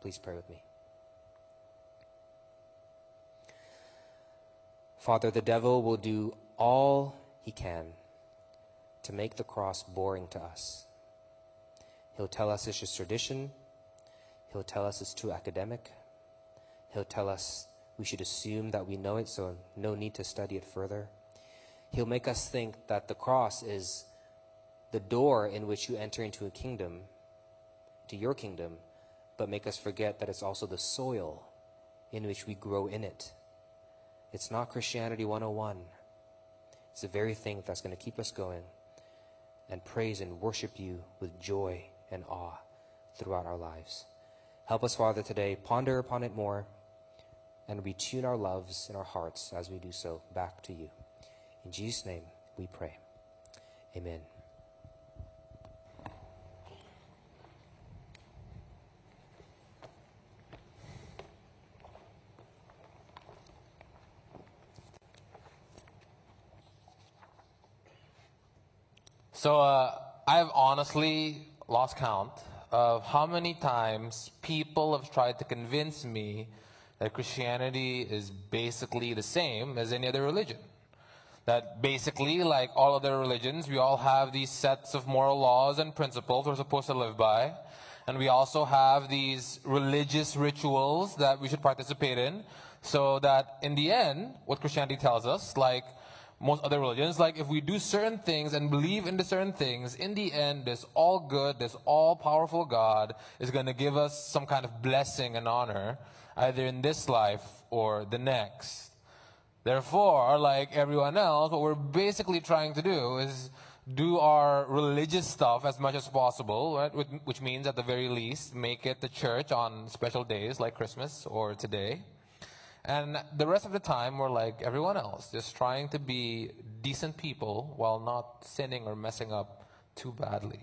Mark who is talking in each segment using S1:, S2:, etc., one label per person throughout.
S1: Please pray with me. Father, the devil will do all he can to make the cross boring to us. He'll tell us it's just tradition. He'll tell us it's too academic. He'll tell us we should assume that we know it, so no need to study it further. He'll make us think that the cross is the door in which you enter into a kingdom, to your kingdom, but make us forget that it's also the soil in which we grow in it. It's not Christianity 101. It's the very thing that's going to keep us going and praise and worship you with joy and awe throughout our lives. Help us, Father, today ponder upon it more and retune our loves and our hearts as we do so back to you. In Jesus' name we pray. Amen.
S2: So uh, I've honestly lost count of how many times people have tried to convince me that Christianity is basically the same as any other religion. That basically, like all other religions, we all have these sets of moral laws and principles we're supposed to live by. And we also have these religious rituals that we should participate in. So that in the end, what Christianity tells us, like most other religions. Like if we do certain things and believe into certain things, in the end, this all good, this all powerful God is going to give us some kind of blessing and honor, either in this life or the next. Therefore, like everyone else, what we're basically trying to do is do our religious stuff as much as possible, right? Which means, at the very least, make it to church on special days like Christmas or today. And the rest of the time, we're like everyone else, just trying to be decent people while not sinning or messing up too badly.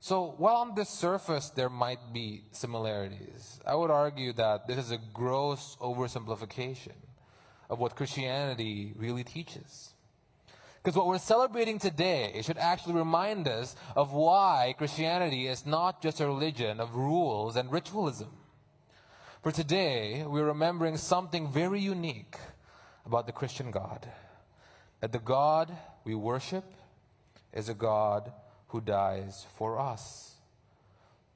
S2: So, while on the surface there might be similarities, I would argue that this is a gross oversimplification of what Christianity really teaches. Because what we're celebrating today should actually remind us of why Christianity is not just a religion of rules and ritualism. For today, we're remembering something very unique about the Christian God. That the God we worship is a God who dies for us.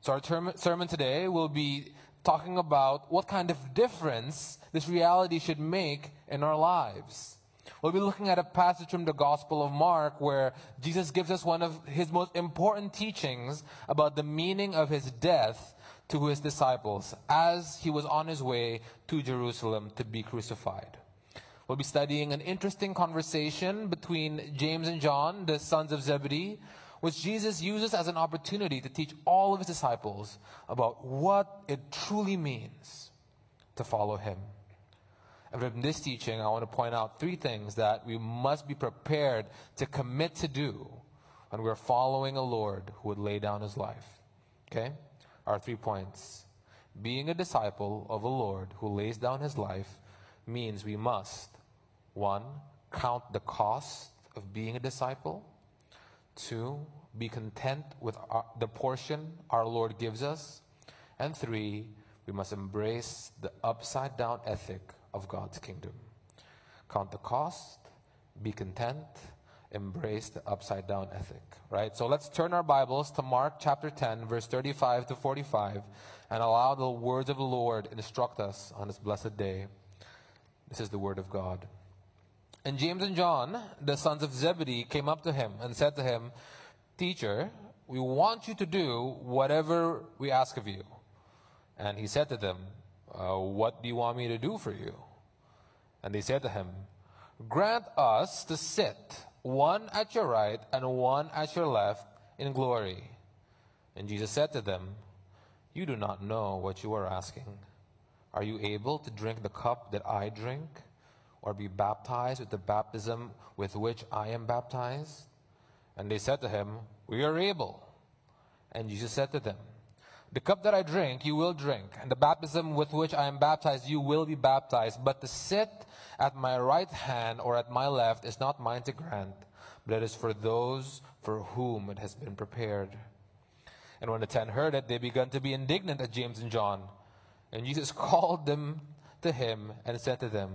S2: So, our term, sermon today will be talking about what kind of difference this reality should make in our lives. We'll be looking at a passage from the Gospel of Mark where Jesus gives us one of his most important teachings about the meaning of his death to his disciples as he was on his way to Jerusalem to be crucified. We'll be studying an interesting conversation between James and John, the sons of Zebedee, which Jesus uses as an opportunity to teach all of his disciples about what it truly means to follow him. And from this teaching, I want to point out three things that we must be prepared to commit to do when we're following a Lord who would lay down his life. Okay? Our three points. Being a disciple of a Lord who lays down his life means we must, one, count the cost of being a disciple. Two, be content with our, the portion our Lord gives us. And three, we must embrace the upside down ethic of God's kingdom. Count the cost, be content, embrace the upside down ethic, right? So let's turn our Bibles to Mark chapter 10, verse 35 to 45, and allow the words of the Lord instruct us on this blessed day. This is the word of God. And James and John, the sons of Zebedee, came up to him and said to him, Teacher, we want you to do whatever we ask of you. And he said to them, uh, What do you want me to do for you? And they said to him, Grant us to sit one at your right and one at your left in glory. And Jesus said to them, You do not know what you are asking. Are you able to drink the cup that I drink, or be baptized with the baptism with which I am baptized? And they said to him, We are able. And Jesus said to them, The cup that I drink, you will drink, and the baptism with which I am baptized, you will be baptized. But to sit at my right hand or at my left is not mine to grant, but it is for those for whom it has been prepared. And when the ten heard it, they began to be indignant at James and John. And Jesus called them to him and said to them,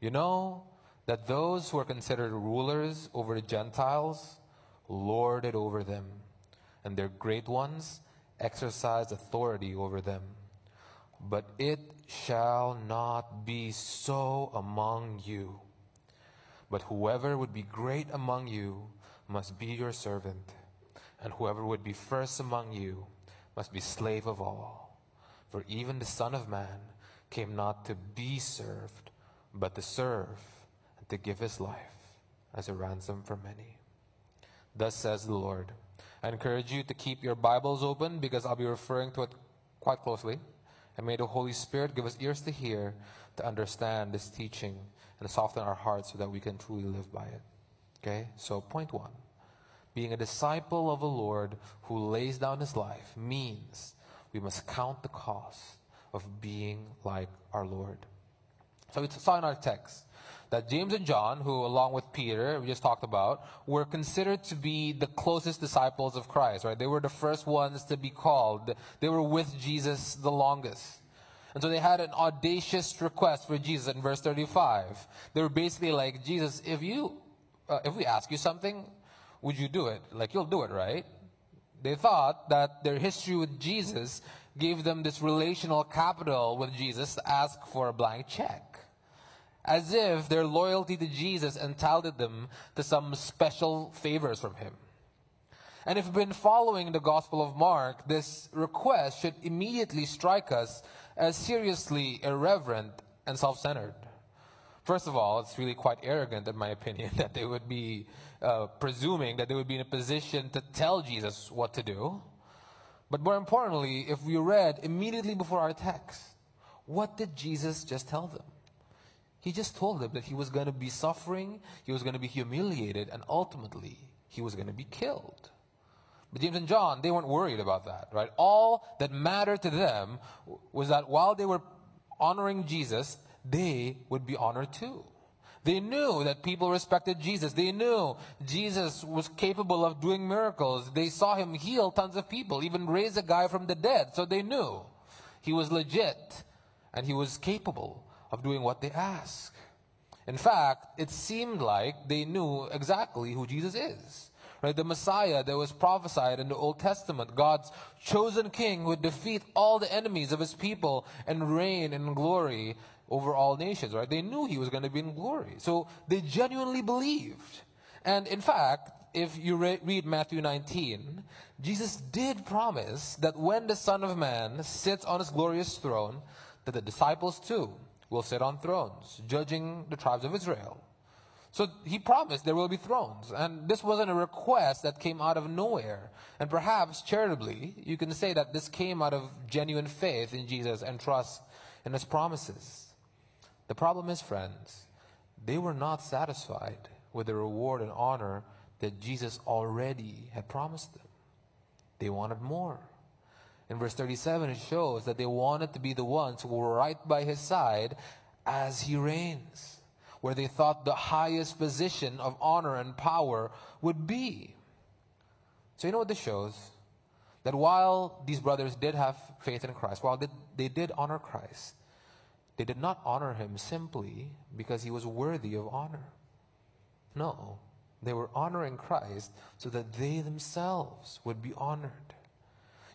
S2: You know that those who are considered rulers over the Gentiles lord it over them, and their great ones exercise authority over them. But it shall not be so among you. But whoever would be great among you must be your servant, and whoever would be first among you must be slave of all. For even the Son of Man came not to be served, but to serve, and to give his life as a ransom for many. Thus says the Lord. I encourage you to keep your Bibles open because I'll be referring to it quite closely. And may the Holy Spirit give us ears to hear, to understand this teaching, and soften our hearts so that we can truly live by it. Okay? So, point one being a disciple of the Lord who lays down his life means we must count the cost of being like our Lord. So, we saw in our text that James and John, who along with Peter, we just talked about, were considered to be the closest disciples of Christ, right? They were the first ones to be called. They were with Jesus the longest. And so they had an audacious request for Jesus in verse 35. They were basically like, Jesus, if you, uh, if we ask you something, would you do it? Like, you'll do it, right? They thought that their history with Jesus gave them this relational capital with Jesus to ask for a blank check as if their loyalty to Jesus entitled them to some special favors from him. And if we've been following the Gospel of Mark, this request should immediately strike us as seriously irreverent and self centered. First of all, it's really quite arrogant, in my opinion, that they would be uh, presuming that they would be in a position to tell Jesus what to do. But more importantly, if we read immediately before our text, what did Jesus just tell them? He just told them that he was going to be suffering, he was going to be humiliated, and ultimately, he was going to be killed. But James and John, they weren't worried about that, right? All that mattered to them was that while they were honoring Jesus, they would be honored too. They knew that people respected Jesus. They knew Jesus was capable of doing miracles. They saw him heal tons of people, even raise a guy from the dead. So they knew he was legit and he was capable of doing what they ask. In fact, it seemed like they knew exactly who Jesus is. Right? The Messiah that was prophesied in the Old Testament, God's chosen king would defeat all the enemies of his people and reign in glory over all nations, right? They knew he was going to be in glory. So they genuinely believed. And in fact, if you re- read Matthew 19, Jesus did promise that when the Son of Man sits on his glorious throne, that the disciples too will sit on thrones, judging the tribes of Israel. So he promised there will be thrones. And this wasn't a request that came out of nowhere. And perhaps, charitably, you can say that this came out of genuine faith in Jesus and trust in his promises. The problem is, friends, they were not satisfied with the reward and honor that Jesus already had promised them. They wanted more. In verse 37, it shows that they wanted to be the ones who were right by his side as he reigns, where they thought the highest position of honor and power would be. So, you know what this shows? That while these brothers did have faith in Christ, while they, they did honor Christ, they did not honor him simply because he was worthy of honor. No, they were honoring Christ so that they themselves would be honored.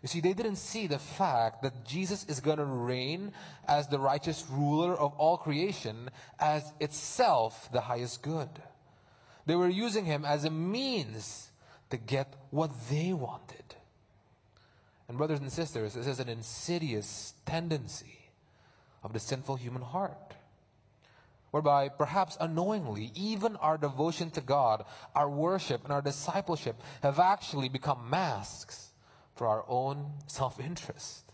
S2: You see, they didn't see the fact that Jesus is going to reign as the righteous ruler of all creation as itself the highest good. They were using him as a means to get what they wanted. And, brothers and sisters, this is an insidious tendency of the sinful human heart. Whereby, perhaps unknowingly, even our devotion to God, our worship, and our discipleship have actually become masks our own self interest.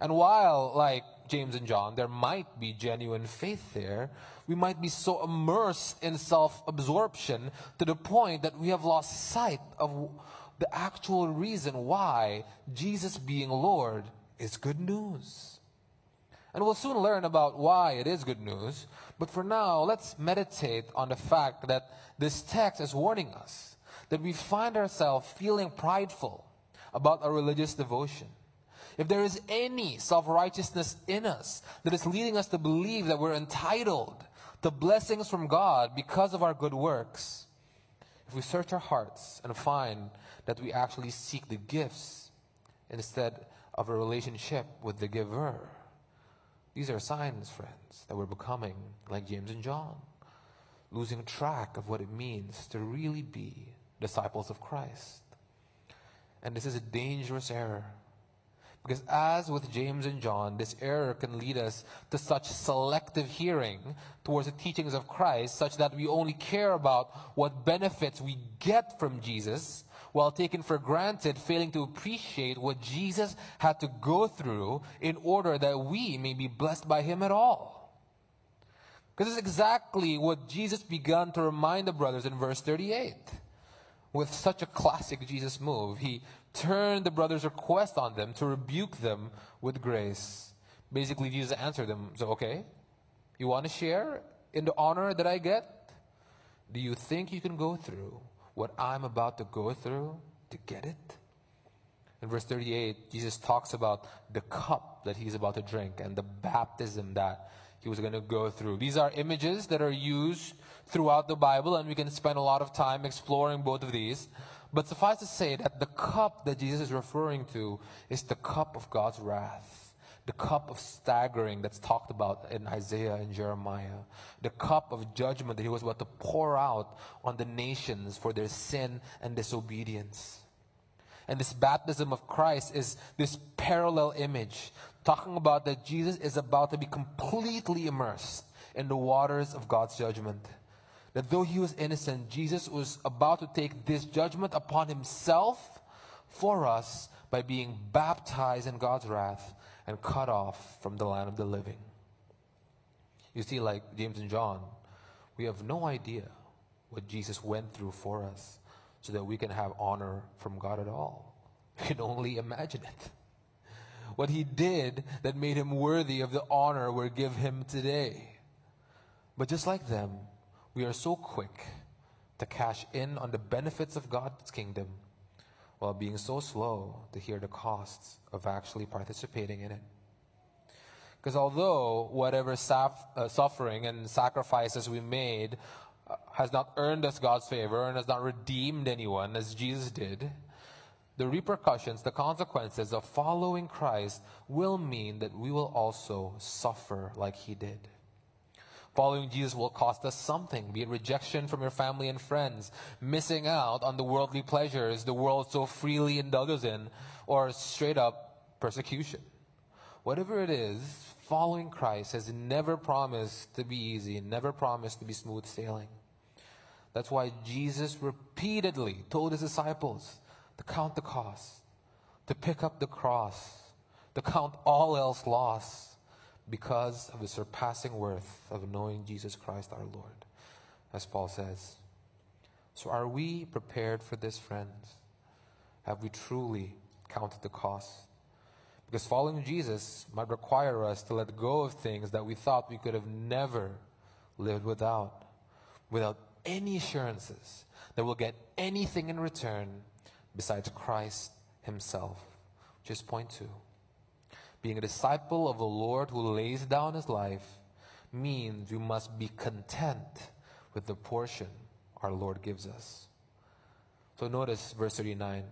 S2: And while, like James and John, there might be genuine faith there, we might be so immersed in self absorption to the point that we have lost sight of the actual reason why Jesus being Lord is good news. And we'll soon learn about why it is good news, but for now, let's meditate on the fact that this text is warning us that we find ourselves feeling prideful about our religious devotion. If there is any self righteousness in us that is leading us to believe that we're entitled to blessings from God because of our good works, if we search our hearts and find that we actually seek the gifts instead of a relationship with the giver, these are signs, friends, that we're becoming like James and John, losing track of what it means to really be disciples of Christ. And this is a dangerous error. Because as with James and John, this error can lead us to such selective hearing towards the teachings of Christ, such that we only care about what benefits we get from Jesus, while taking for granted, failing to appreciate what Jesus had to go through in order that we may be blessed by him at all. Because it's exactly what Jesus began to remind the brothers in verse 38 with such a classic Jesus move. He turned the brothers' request on them to rebuke them with grace. Basically, Jesus answered them So, okay, you want to share in the honor that I get? Do you think you can go through what I'm about to go through to get it? In verse 38, Jesus talks about the cup that he's about to drink and the baptism that he was going to go through. These are images that are used throughout the Bible, and we can spend a lot of time exploring both of these. But suffice to say that the cup that Jesus is referring to is the cup of God's wrath, the cup of staggering that's talked about in Isaiah and Jeremiah, the cup of judgment that he was about to pour out on the nations for their sin and disobedience. And this baptism of Christ is this parallel image, talking about that Jesus is about to be completely immersed in the waters of God's judgment that though he was innocent, Jesus was about to take this judgment upon himself for us by being baptized in God's wrath and cut off from the land of the living. You see, like James and John, we have no idea what Jesus went through for us so that we can have honor from God at all. We can only imagine it. What he did that made him worthy of the honor we give him today. But just like them, we are so quick to cash in on the benefits of God's kingdom while being so slow to hear the costs of actually participating in it. Because although whatever saf- uh, suffering and sacrifices we made uh, has not earned us God's favor and has not redeemed anyone as Jesus did, the repercussions, the consequences of following Christ will mean that we will also suffer like he did. Following Jesus will cost us something, be it rejection from your family and friends, missing out on the worldly pleasures the world so freely indulges in, or straight up persecution. Whatever it is, following Christ has never promised to be easy, never promised to be smooth sailing. That's why Jesus repeatedly told his disciples to count the cost, to pick up the cross, to count all else lost because of the surpassing worth of knowing Jesus Christ our Lord, as Paul says. So, are we prepared for this, friends? Have we truly counted the cost? Because following Jesus might require us to let go of things that we thought we could have never lived without, without any assurances that we'll get anything in return besides Christ Himself. Just point two. Being a disciple of the Lord who lays down his life means we must be content with the portion our Lord gives us. So notice verse 39.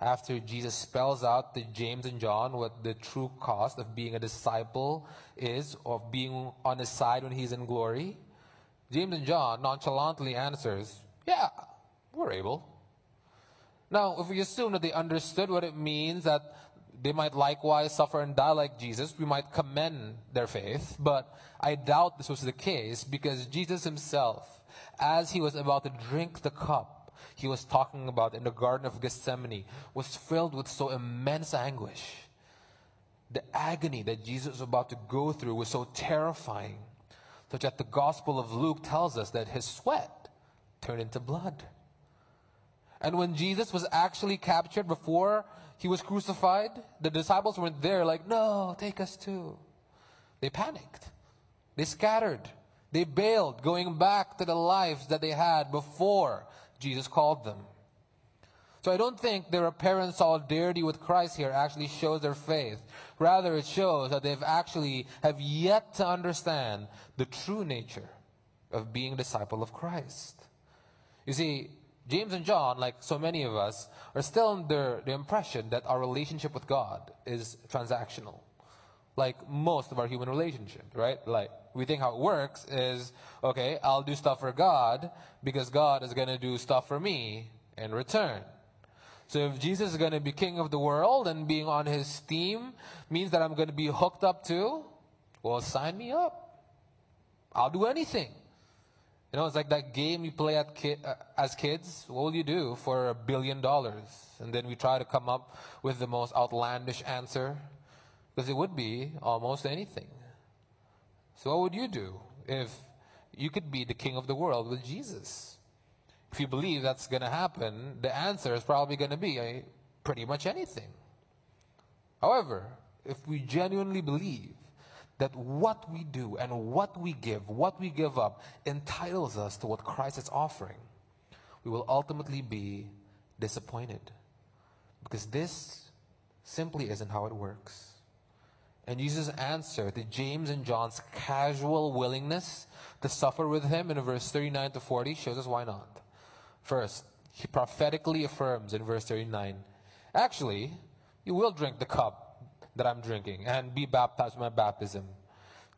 S2: After Jesus spells out to James and John what the true cost of being a disciple is, of being on his side when he's in glory, James and John nonchalantly answers, Yeah, we're able. Now, if we assume that they understood what it means that they might likewise suffer and die like Jesus. We might commend their faith, but I doubt this was the case because Jesus himself, as he was about to drink the cup he was talking about in the Garden of Gethsemane, was filled with so immense anguish. The agony that Jesus was about to go through was so terrifying, such that the Gospel of Luke tells us that his sweat turned into blood. And when Jesus was actually captured before he was crucified, the disciples weren't there, like, no, take us too. They panicked. They scattered. They bailed, going back to the lives that they had before Jesus called them. So I don't think their apparent solidarity with Christ here actually shows their faith. Rather, it shows that they've actually have yet to understand the true nature of being a disciple of Christ. You see, James and John, like so many of us, are still under the impression that our relationship with God is transactional. Like most of our human relationships, right? Like, we think how it works is, okay, I'll do stuff for God because God is gonna do stuff for me in return. So if Jesus is gonna be king of the world and being on his team means that I'm gonna be hooked up to, well, sign me up. I'll do anything. You know, it's like that game you play at ki- uh, as kids. What will you do for a billion dollars? And then we try to come up with the most outlandish answer. Because it would be almost anything. So what would you do if you could be the king of the world with Jesus? If you believe that's going to happen, the answer is probably going to be uh, pretty much anything. However, if we genuinely believe that what we do and what we give, what we give up, entitles us to what Christ is offering, we will ultimately be disappointed. Because this simply isn't how it works. And Jesus' answer to James and John's casual willingness to suffer with him in verse 39 to 40 shows us why not. First, he prophetically affirms in verse 39 Actually, you will drink the cup that I'm drinking and be baptized with my baptism.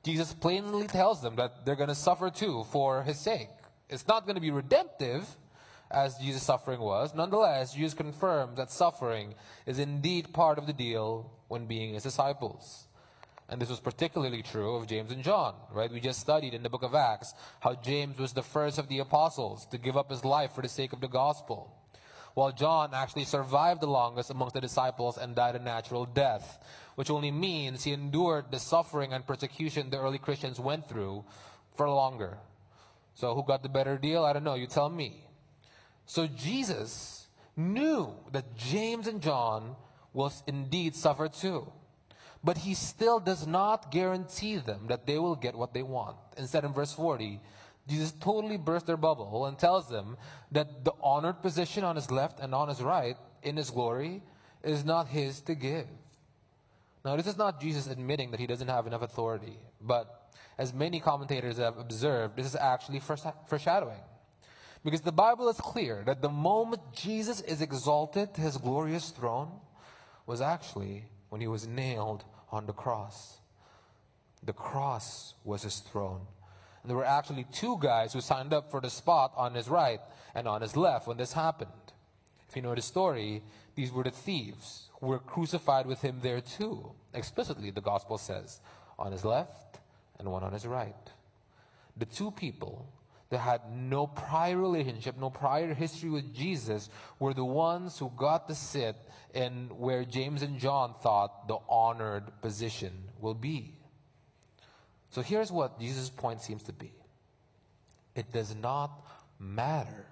S2: Jesus plainly tells them that they're going to suffer too for his sake. It's not going to be redemptive as Jesus' suffering was. Nonetheless, Jesus confirms that suffering is indeed part of the deal when being his disciples. And this was particularly true of James and John, right? We just studied in the book of Acts how James was the first of the apostles to give up his life for the sake of the gospel. While John actually survived the longest amongst the disciples and died a natural death, which only means he endured the suffering and persecution the early Christians went through for longer. So who got the better deal? I don't know. You tell me. So Jesus knew that James and John will indeed suffer too. But he still does not guarantee them that they will get what they want. Instead, in verse 40, Jesus totally bursts their bubble and tells them that the honored position on his left and on his right in his glory is not his to give. Now, this is not Jesus admitting that he doesn't have enough authority, but as many commentators have observed, this is actually foreshadowing. Because the Bible is clear that the moment Jesus is exalted to his glorious throne was actually when he was nailed on the cross. The cross was his throne. There were actually two guys who signed up for the spot on his right and on his left when this happened. If you know the story, these were the thieves who were crucified with him there too. Explicitly, the gospel says, on his left and one on his right. The two people that had no prior relationship, no prior history with Jesus, were the ones who got to sit in where James and John thought the honored position will be. So here's what Jesus' point seems to be it does not matter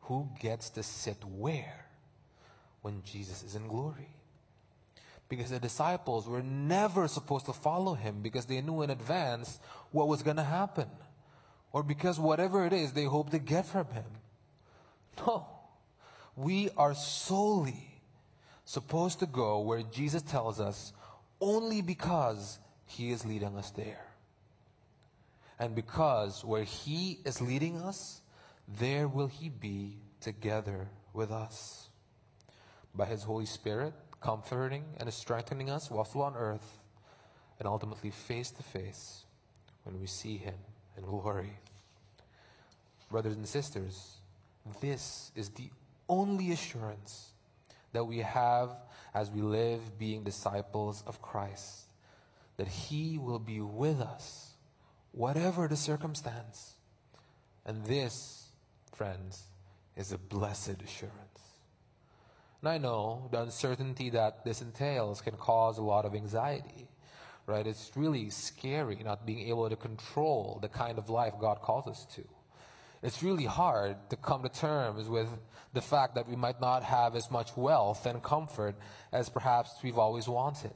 S2: who gets to sit where when Jesus is in glory. Because the disciples were never supposed to follow him because they knew in advance what was going to happen or because whatever it is they hope to get from Him. No. We are solely supposed to go where Jesus tells us only because He is leading us there. And because where He is leading us, there will He be together with us. By His Holy Spirit, comforting and strengthening us while still on earth, and ultimately face to face when we see Him in glory. Brothers and sisters, this is the only assurance that we have as we live being disciples of Christ that He will be with us, whatever the circumstance. And this, friends, is a blessed assurance. And I know the uncertainty that this entails can cause a lot of anxiety right? It's really scary not being able to control the kind of life God calls us to. It's really hard to come to terms with the fact that we might not have as much wealth and comfort as perhaps we've always wanted,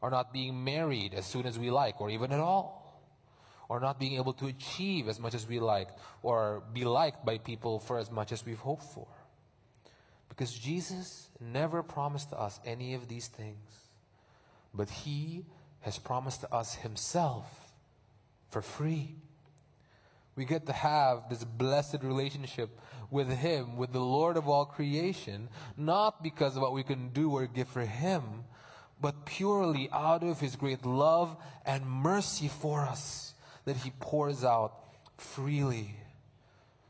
S2: or not being married as soon as we like, or even at all, or not being able to achieve as much as we like, or be liked by people for as much as we've hoped for. Because Jesus never promised us any of these things, but He has promised us Himself for free. We get to have this blessed relationship with Him, with the Lord of all creation, not because of what we can do or give for Him, but purely out of His great love and mercy for us that He pours out freely.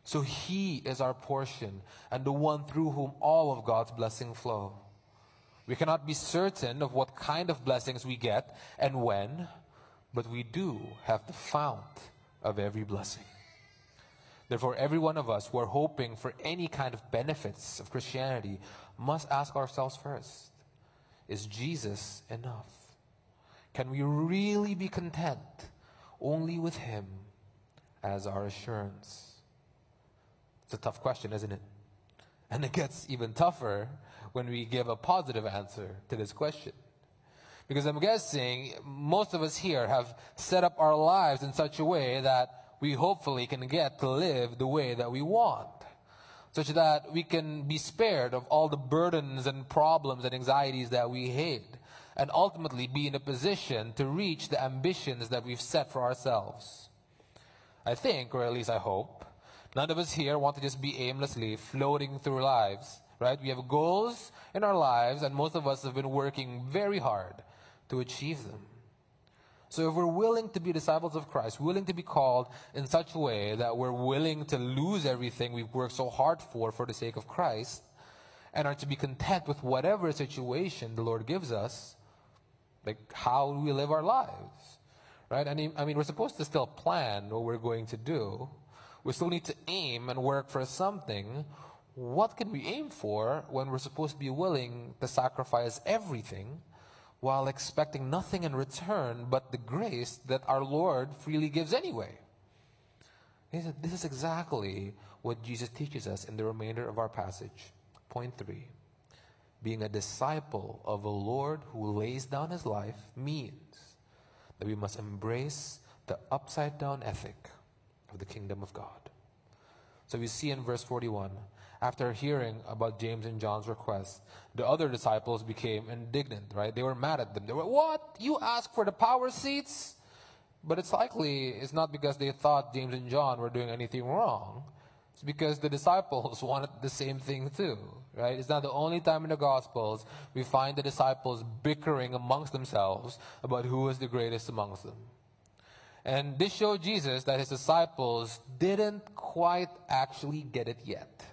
S2: So He is our portion and the one through whom all of God's blessing flow. We cannot be certain of what kind of blessings we get and when, but we do have the fount of every blessing. Therefore, every one of us who are hoping for any kind of benefits of Christianity must ask ourselves first Is Jesus enough? Can we really be content only with Him as our assurance? It's a tough question, isn't it? And it gets even tougher when we give a positive answer to this question. Because I'm guessing most of us here have set up our lives in such a way that we hopefully can get to live the way that we want. Such that we can be spared of all the burdens and problems and anxieties that we hate. And ultimately be in a position to reach the ambitions that we've set for ourselves. I think, or at least I hope, none of us here want to just be aimlessly floating through lives right? We have goals in our lives, and most of us have been working very hard to achieve them. So if we're willing to be disciples of Christ, willing to be called in such a way that we're willing to lose everything we've worked so hard for for the sake of Christ, and are to be content with whatever situation the Lord gives us, like how we live our lives, right? I mean, I mean, we're supposed to still plan what we're going to do. We still need to aim and work for something, what can we aim for when we're supposed to be willing to sacrifice everything while expecting nothing in return but the grace that our Lord freely gives anyway? This is exactly what Jesus teaches us in the remainder of our passage. Point three being a disciple of a Lord who lays down his life means that we must embrace the upside down ethic of the kingdom of God. So we see in verse 41 after hearing about James and John's request, the other disciples became indignant, right? They were mad at them. They were, What? You ask for the power seats? But it's likely it's not because they thought James and John were doing anything wrong. It's because the disciples wanted the same thing too, right? It's not the only time in the Gospels we find the disciples bickering amongst themselves about who is the greatest amongst them. And this showed Jesus that his disciples didn't quite actually get it yet.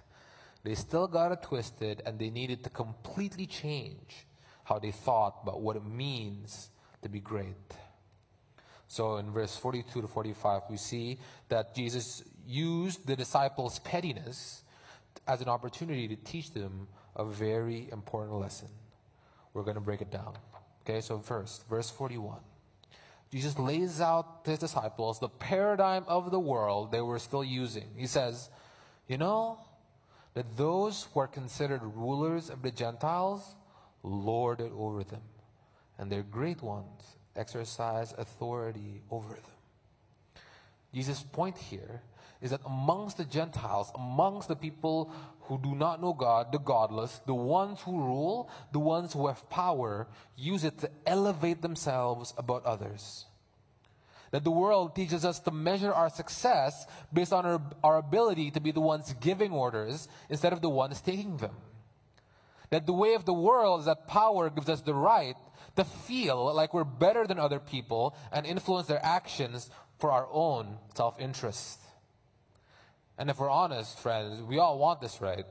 S2: They still got it twisted and they needed to completely change how they thought about what it means to be great. So in verse 42 to 45, we see that Jesus used the disciples' pettiness as an opportunity to teach them a very important lesson. We're going to break it down. Okay, so first, verse 41. Jesus lays out to his disciples the paradigm of the world they were still using. He says, You know, that those who are considered rulers of the Gentiles lord it over them, and their great ones exercise authority over them. Jesus' point here is that amongst the Gentiles, amongst the people who do not know God, the godless, the ones who rule, the ones who have power, use it to elevate themselves above others. That the world teaches us to measure our success based on our, our ability to be the ones giving orders instead of the ones taking them. That the way of the world is that power gives us the right to feel like we're better than other people and influence their actions for our own self interest. And if we're honest, friends, we all want this, right?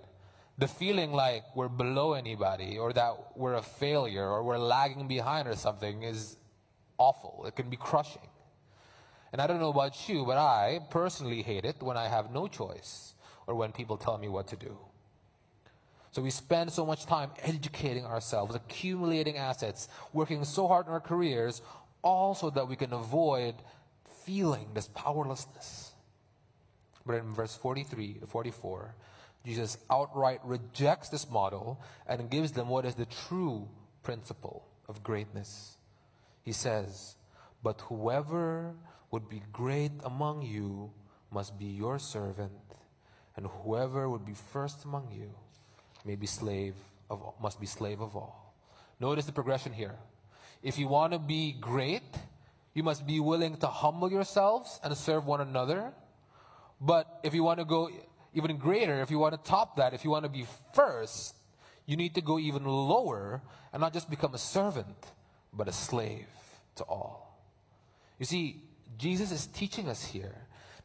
S2: The feeling like we're below anybody or that we're a failure or we're lagging behind or something is awful. It can be crushing. And I don't know about you, but I personally hate it when I have no choice or when people tell me what to do. So we spend so much time educating ourselves, accumulating assets, working so hard in our careers, all so that we can avoid feeling this powerlessness. But in verse 43 to 44, Jesus outright rejects this model and gives them what is the true principle of greatness. He says, But whoever would be great among you must be your servant, and whoever would be first among you may be slave of, must be slave of all. Notice the progression here. If you want to be great, you must be willing to humble yourselves and serve one another. But if you want to go even greater, if you want to top that, if you want to be first, you need to go even lower and not just become a servant, but a slave to all. You see, Jesus is teaching us here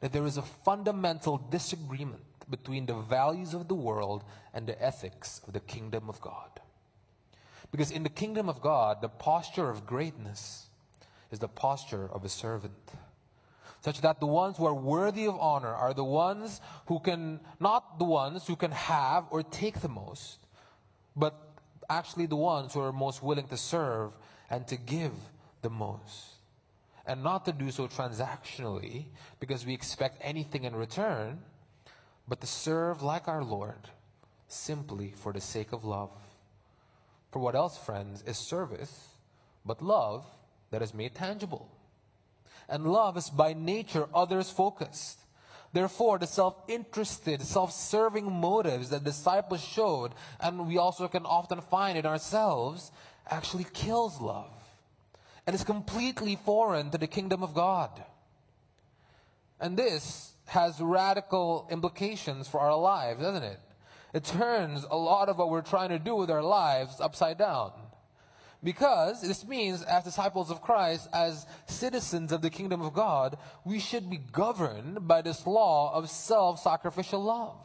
S2: that there is a fundamental disagreement between the values of the world and the ethics of the kingdom of God. Because in the kingdom of God, the posture of greatness is the posture of a servant. Such that the ones who are worthy of honor are the ones who can, not the ones who can have or take the most, but actually the ones who are most willing to serve and to give the most. And not to do so transactionally because we expect anything in return, but to serve like our Lord simply for the sake of love. For what else, friends, is service but love that is made tangible? And love is by nature others focused. Therefore, the self interested, self serving motives that disciples showed, and we also can often find in ourselves, actually kills love and is completely foreign to the kingdom of God. And this has radical implications for our lives, doesn't it? It turns a lot of what we're trying to do with our lives upside down. Because this means, as disciples of Christ, as citizens of the kingdom of God, we should be governed by this law of self sacrificial love.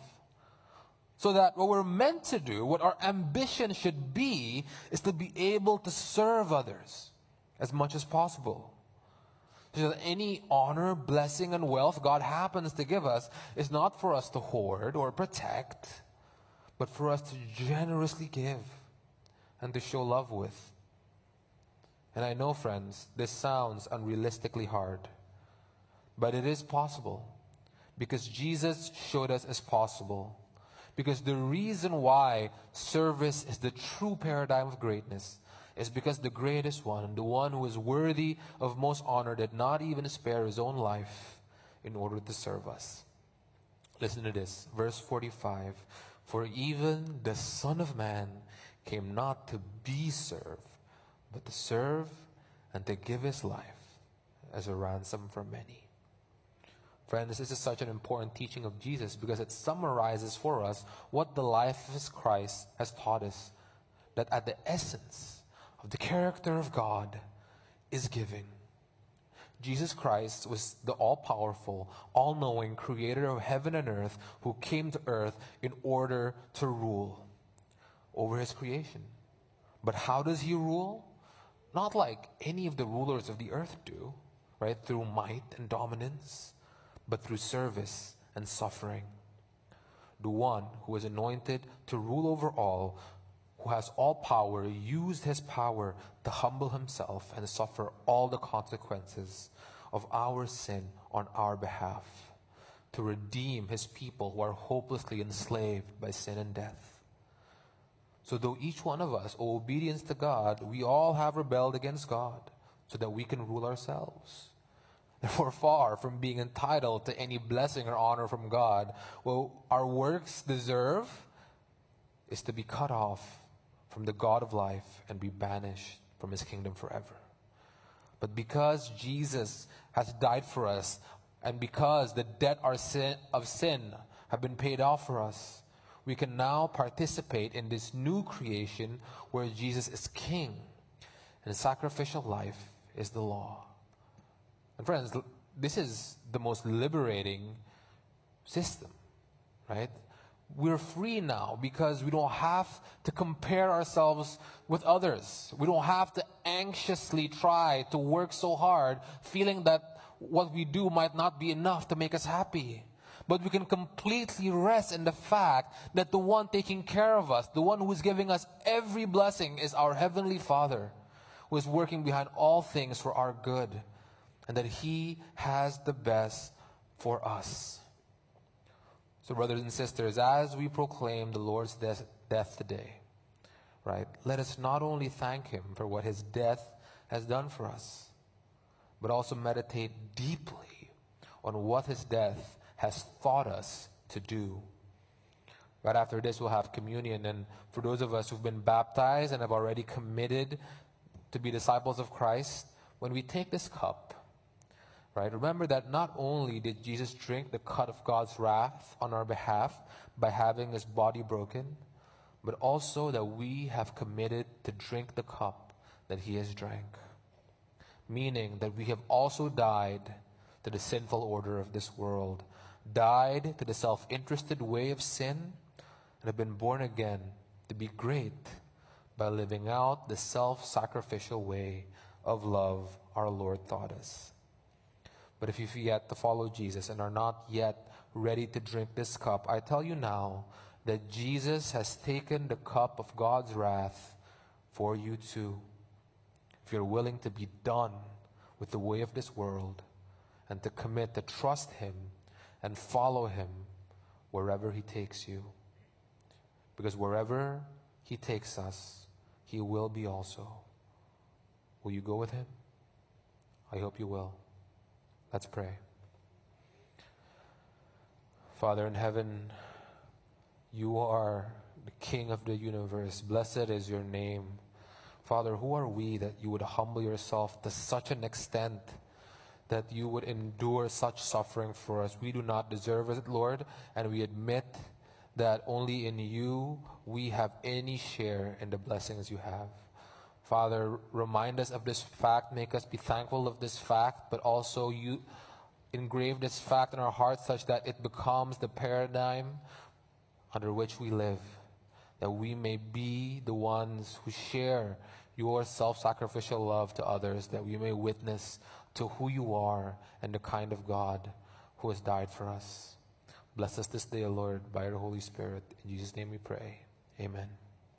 S2: So that what we're meant to do, what our ambition should be, is to be able to serve others as much as possible. That any honor, blessing, and wealth God happens to give us is not for us to hoard or protect, but for us to generously give and to show love with. And I know, friends, this sounds unrealistically hard, but it is possible because Jesus showed us as possible. Because the reason why service is the true paradigm of greatness is because the greatest one, the one who is worthy of most honor, did not even spare his own life in order to serve us. Listen to this, verse 45 For even the Son of Man came not to be served, but to serve and to give his life as a ransom for many. Friends, this is such an important teaching of Jesus because it summarizes for us what the life of Christ has taught us. That at the essence, of the character of God is giving. Jesus Christ was the all powerful, all knowing creator of heaven and earth who came to earth in order to rule over his creation. But how does he rule? Not like any of the rulers of the earth do, right? Through might and dominance, but through service and suffering. The one who was anointed to rule over all who has all power, used his power to humble himself and suffer all the consequences of our sin on our behalf, to redeem his people who are hopelessly enslaved by sin and death. So, though each one of us owe obedience to God, we all have rebelled against God so that we can rule ourselves. Therefore, far from being entitled to any blessing or honor from God, what our works deserve is to be cut off from the God of life and be banished from his kingdom forever. But because Jesus has died for us, and because the debt of sin have been paid off for us, we can now participate in this new creation where Jesus is king and sacrificial life is the law. And friends, this is the most liberating system, right? We're free now because we don't have to compare ourselves with others. We don't have to anxiously try to work so hard, feeling that what we do might not be enough to make us happy. But we can completely rest in the fact that the one taking care of us, the one who is giving us every blessing, is our Heavenly Father, who is working behind all things for our good, and that He has the best for us. So, brothers and sisters, as we proclaim the Lord's death, death today, right, let us not only thank Him for what His death has done for us, but also meditate deeply on what His death has taught us to do. Right after this, we'll have communion. And for those of us who've been baptized and have already committed to be disciples of Christ, when we take this cup, right, remember that not only did Jesus drink the cup of God's wrath on our behalf by having his body broken, but also that we have committed to drink the cup that he has drank. Meaning that we have also died to the sinful order of this world, died to the self interested way of sin, and have been born again to be great by living out the self sacrificial way of love our Lord taught us. But if you've yet to follow Jesus and are not yet ready to drink this cup, I tell you now that Jesus has taken the cup of God's wrath for you too. If you're willing to be done with the way of this world and to commit to trust Him and follow Him wherever He takes you. Because wherever He takes us, He will be also. Will you go with Him? I hope you will. Let's pray. Father in heaven, you are the King of the universe. Blessed is your name. Father, who are we that you would humble yourself to such an extent that you would endure such suffering for us? We do not deserve it, Lord, and we admit that only in you we have any share in the blessings you have. Father, remind us of this fact, make us be thankful of this fact, but also you engrave this fact in our hearts such that it becomes the paradigm under which we live, that we may be the ones who share your self sacrificial love to others, that we may witness to who you are and the kind of God who has died for us. Bless us this day, Lord, by your Holy Spirit. In Jesus' name we pray. Amen.